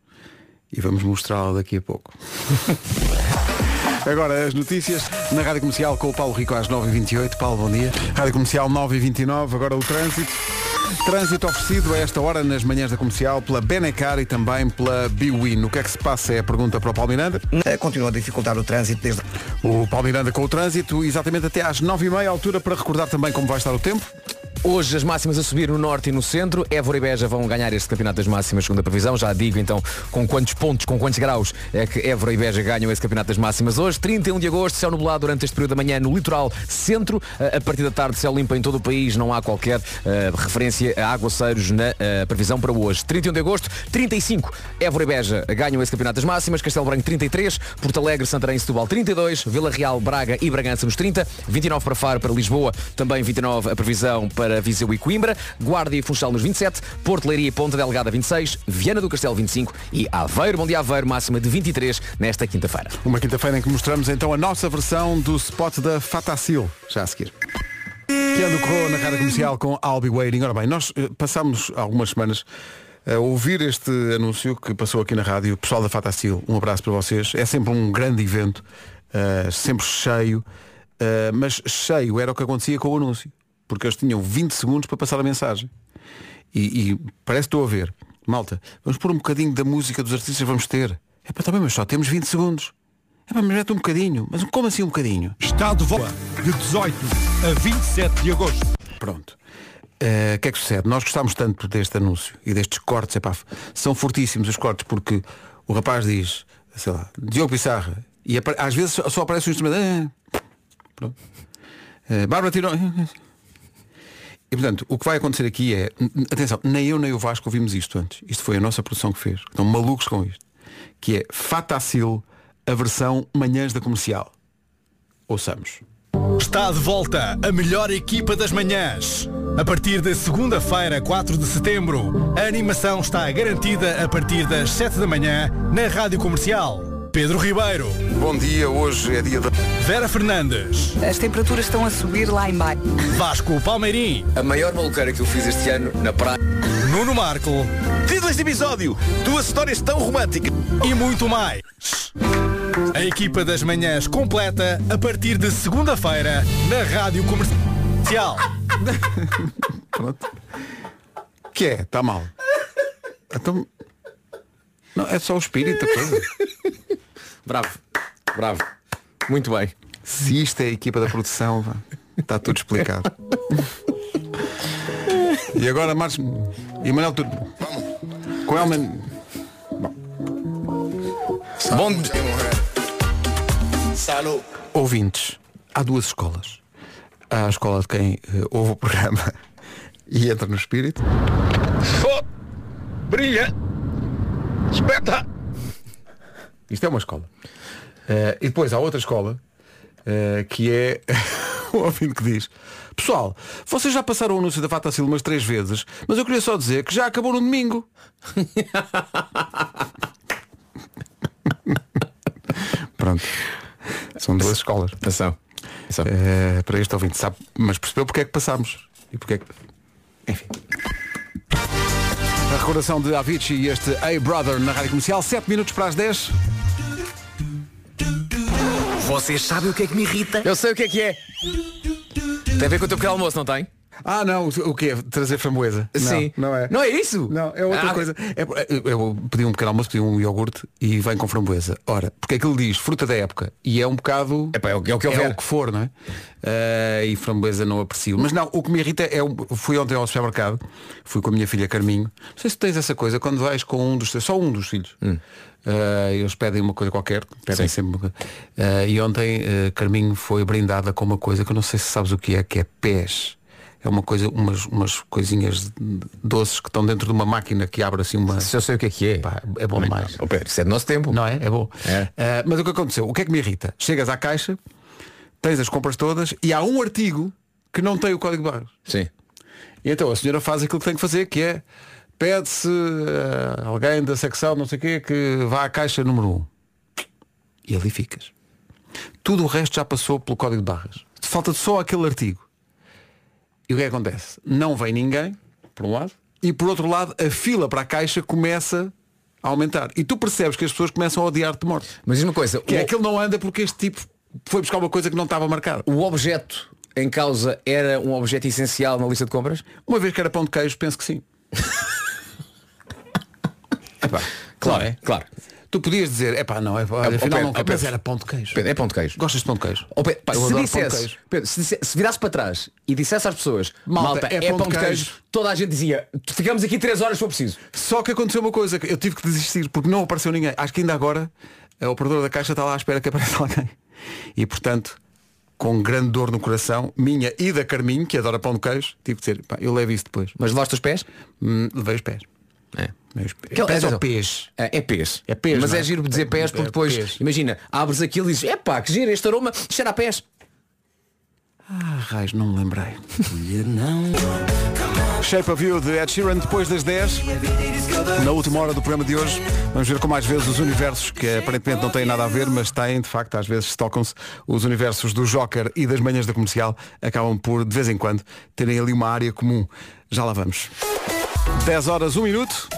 e vamos mostrá-la daqui a pouco. (laughs) Agora as notícias na Rádio Comercial com o Paulo Rico às 9h28. Paulo, bom dia. Rádio Comercial 9h29, agora o trânsito. Trânsito oferecido a esta hora nas manhãs da comercial pela Benecar e também pela Biwin. O que é que se passa? É a pergunta para o Paulo Miranda. Continua a dificultar o trânsito desde. O Paulo Miranda com o trânsito, exatamente até às 9h30, altura para recordar também como vai estar o tempo. Hoje as máximas a subir no norte e no centro. Évora e Beja vão ganhar este campeonato das máximas segundo a previsão. Já digo então com quantos pontos, com quantos graus é que Évora e Beja ganham esse campeonato das máximas hoje. 31 de agosto, céu nublado durante este período da manhã no litoral centro. A partir da tarde, céu limpo em todo o país. Não há qualquer uh, referência a aguaceiros na uh, previsão para hoje. 31 de agosto, 35. Évora e Beja ganham esse campeonato das máximas. Castelo Branco 33. Porto Alegre, Santarém e Setúbal 32. Vila Real, Braga e Bragança nos 30. 29 para Faro, para Lisboa. Também 29 a previsão para Viseu e Coimbra. Guarda e Funchal nos 27, Porto Leiria e Ponta Delgada 26, Viana do Castelo 25 e Aveiro, Bom Dia Aveiro, máxima de 23 nesta quinta-feira. Uma quinta-feira em que mostramos então a nossa versão do spot da Fatacil, já a seguir. Keanu Corro na rádio comercial com I'll Be Waiting. Ora bem, nós eh, passámos algumas semanas a ouvir este anúncio que passou aqui na rádio. Pessoal da Fatacil, um abraço para vocês. É sempre um grande evento, eh, sempre cheio, eh, mas cheio era o que acontecia com o anúncio porque eles tinham 20 segundos para passar a mensagem. E, e parece que estou a ver. Malta, vamos pôr um bocadinho da música dos artistas, vamos ter. É para também, mas só temos 20 segundos. É para mete um bocadinho. Mas como assim um bocadinho? Está de volta de 18 a 27 de agosto. Pronto. O que é que sucede? Nós gostamos tanto deste anúncio e destes cortes, epá, são fortíssimos os cortes porque o rapaz diz, sei lá, Diogo Pissarra, e às vezes só aparece um instrumento. Ah, pronto. Uh, Bárbara tirou. E portanto, o que vai acontecer aqui é, atenção, nem eu nem o Vasco ouvimos isto antes. Isto foi a nossa produção que fez. Estão malucos com isto. Que é Fatacil, a versão Manhãs da Comercial. Ouçamos. Está de volta a melhor equipa das manhãs. A partir de segunda-feira, 4 de setembro, a animação está garantida a partir das 7 da manhã na Rádio Comercial. Pedro Ribeiro. Bom dia, hoje é dia da. Vera Fernandes. As temperaturas estão a subir lá em baixo. Vasco Palmeirim. A maior maluqueira que eu fiz este ano na praia. Nuno Marco. Título deste episódio. Duas histórias tão românticas. E muito mais. A equipa das manhãs completa a partir de segunda-feira na Rádio Comercial. Pronto. (laughs) Que é? Está mal. Então. Não, é só o espírito coisa. Bravo, bravo. Muito bem. Se isto é a equipa da produção, está tudo explicado. e agora, Marcos e Manuel tudo. Com Elman. Bom Salud. Ouvintes, há duas escolas. Há a escola de quem uh, ouve o programa e entra no espírito. Fo brilha! Espeta! Isto é uma escola. Uh, e depois há outra escola uh, que é (laughs) o ouvinte que diz Pessoal, vocês já passaram o anúncio da Fatacil umas três vezes, mas eu queria só dizer que já acabou no domingo. (laughs) Pronto. São duas escolas. Atenção. Uh, para este ouvinte, sabe, mas percebeu porque é que passámos. E porque é que. Enfim. A recordação de Avicii e este Hey Brother na Rádio Comercial, 7 minutos para as 10. Vocês sabem o que é que me irrita? Eu sei o que é que é. Tem a ver com o teu pequeno almoço, não tem? Ah, não, o que é? Trazer framboesa? Sim. Não, não é. Não é isso? Não, é outra Ah, coisa. É, eu pedi um pequeno almoço, pedi um iogurte e vem com framboesa. Ora, porque aquilo diz fruta da época e é um bocado. É, pá, é o que- é o que é houver. o que for, não é? Ah, e framboesa não aprecio. Mas não, o que me irrita é. o- Fui ontem ao supermercado, fui com a minha filha Carminho. Não sei se tens essa coisa, quando vais com um dos teus, só um dos filhos. Ah, eles pedem uma coisa qualquer, pedem sempre uma coisa. Ah, e ontem ah, Carminho foi brindada com uma coisa que eu não sei se sabes o que é, que é pés. É uma coisa, umas, umas coisinhas doces que estão dentro de uma máquina que abre assim uma. Se eu sei o que é que é. Pá, é bom demais. Oh, Pedro, isso é do nosso tempo. Não é? É bom. É. Ah, mas o que aconteceu? O que é que me irrita? Chegas à caixa, tens as compras todas e há um artigo que não tem o código de barras. Sim. E então a senhora faz aquilo que tem que fazer, que é pede-se a alguém da secção, não sei o quê, que vá à caixa número 1. E ali ficas. Tudo o resto já passou pelo código de barras. Falta só aquele artigo. E o que é que acontece? Não vem ninguém, por um lado, e por outro lado, a fila para a caixa começa a aumentar. E tu percebes que as pessoas começam a odiar-te de morte. Mas diz uma coisa, Que é o- que ele não anda porque este tipo foi buscar uma coisa que não estava marcada. O objeto em causa era um objeto essencial na lista de compras? Uma vez que era pão de queijo, penso que sim. (laughs) Epá, Claro, é? claro. Tu podias dizer, é pá, não, é, Ó, afinal Pedro, não ó, mas Pedro. era pão de queijo. Pedro, é pão de queijo. Gostas de pão de queijo? Pedro, pá, se pão de dissesse, queijo. Pedro, se, disse- se virasse para trás e dissesse às pessoas, Malta, malta, é é, pão, de queijo. toda a gente dizia, ficamos aqui três horas se for preciso. Só que aconteceu uma coisa, eu tive que desistir porque não apareceu ninguém. Acho que ainda agora a operadora da caixa está lá à espera que apareça (laughs) alguém. E portanto, com grande dor no coração, minha e da Carminho, que adora pão de queijo, tive que dizer, pá, eu levo isso depois. Mas levaste os pés? Hum, levei os pés. É. Pés. Aquele- pés é- ou pés? É, é pés. É pés, Mas é é? giro dizer pés porque É depois, pés. imagina, abres aquilo e dizes, epá, que giro, este aroma cheira a pés. Ah, raios, não me lembrei. Shape of You de Ed Sheeran depois das 10 Na última hora do programa de hoje Vamos ver com mais vezes os universos Que aparentemente não têm nada a ver Mas têm, de facto, às vezes tocam-se Os universos do Joker e das manhãs da comercial Acabam por, de vez em quando Terem ali uma área comum Já lá vamos 10 horas, 1 minuto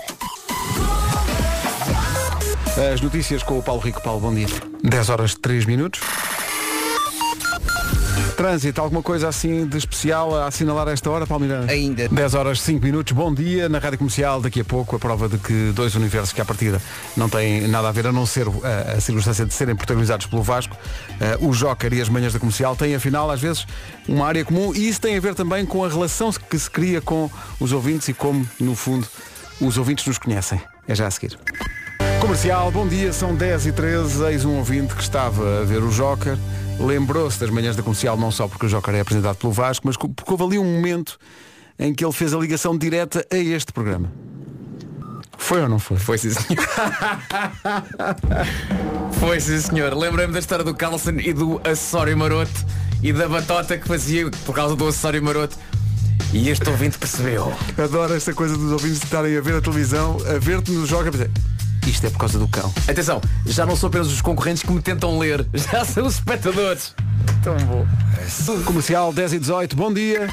As notícias com o Paulo Rico Paulo, bom dia 10 horas, 3 minutos Trânsito, alguma coisa assim de especial a assinalar a esta hora, Palmeirante? Ainda. 10 horas 5 minutos, bom dia. Na Rádio Comercial, daqui a pouco, a prova de que dois universos que à partida não têm nada a ver, a não ser a, a circunstância de serem protagonizados pelo Vasco, eh, o Joker e as manhãs da comercial têm afinal, às vezes, uma área comum e isso tem a ver também com a relação que se cria com os ouvintes e como, no fundo, os ouvintes nos conhecem. É já a seguir. Comercial, bom dia, são 10 e 13 eis um ouvinte que estava a ver o Joker, lembrou-se das manhãs da comercial, não só porque o Joker é apresentado pelo Vasco, mas porque houve ali um momento em que ele fez a ligação direta a este programa. Foi ou não foi? Foi sim, senhor. (laughs) Foi sim, senhor. Lembrei-me da história do Carlson e do acessório maroto e da batota que fazia por causa do acessório maroto. E este ouvinte percebeu. Adoro esta coisa dos ouvintes estarem a ver a televisão, a ver-te no Joker, a dizer, isto é por causa do cão. Atenção, já não são apenas os concorrentes que me tentam ler, (laughs) já são os espectadores. Tão bom. Comercial 10 e 18, bom dia.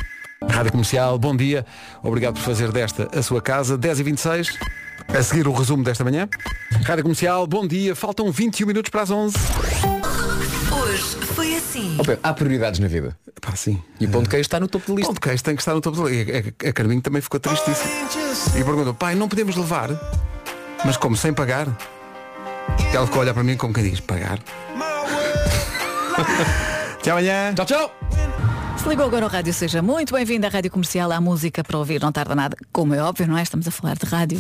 Rádio Comercial, bom dia. Obrigado por fazer desta a sua casa. 10 e 26. A seguir o resumo desta manhã. Rádio Comercial, bom dia. Faltam 21 minutos para as 11. Hoje foi assim. Ó Pedro, há prioridades na vida. Pá, sim. E o pão de queijo está no topo da lista. Pão de queijo tem que estar no topo da lista. A, a Carminho também ficou tristíssima. E perguntou, pai, não podemos levar? Mas como, sem pagar? Ela ficou a olhar para mim como quem diz, pagar? (laughs) Até amanhã. Tchau, tchau. Se ligou agora ao rádio, seja muito bem-vindo à Rádio Comercial, à música para ouvir, não tarda nada. Como é óbvio, não é? Estamos a falar de rádio.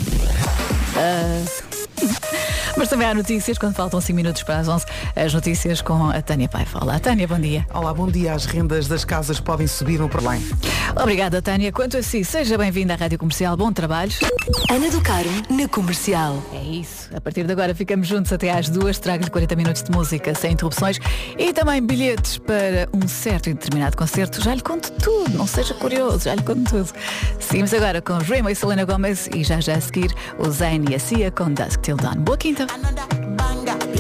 Ah, Mas também há notícias, quando faltam 5 minutos para as 11, as notícias com a Tânia Paiva. Olá, Tânia, bom dia. Olá, bom dia. As rendas das casas podem subir no Porlém. Obrigada, Tânia. Quanto a si, seja bem-vinda à Rádio Comercial. Bom trabalho. Ana do Carmo, na comercial. É isso. A partir de agora ficamos juntos até às duas. Trago-lhe 40 minutos de música sem interrupções e também bilhetes para um certo e determinado concerto. Já lhe conto tudo, não seja curioso, já lhe conto tudo. Seguimos agora com Remo e Selena Gomez e já já a seguir o Zayn e a Cia com Dusk Till Dawn. Boa quinta. another banger.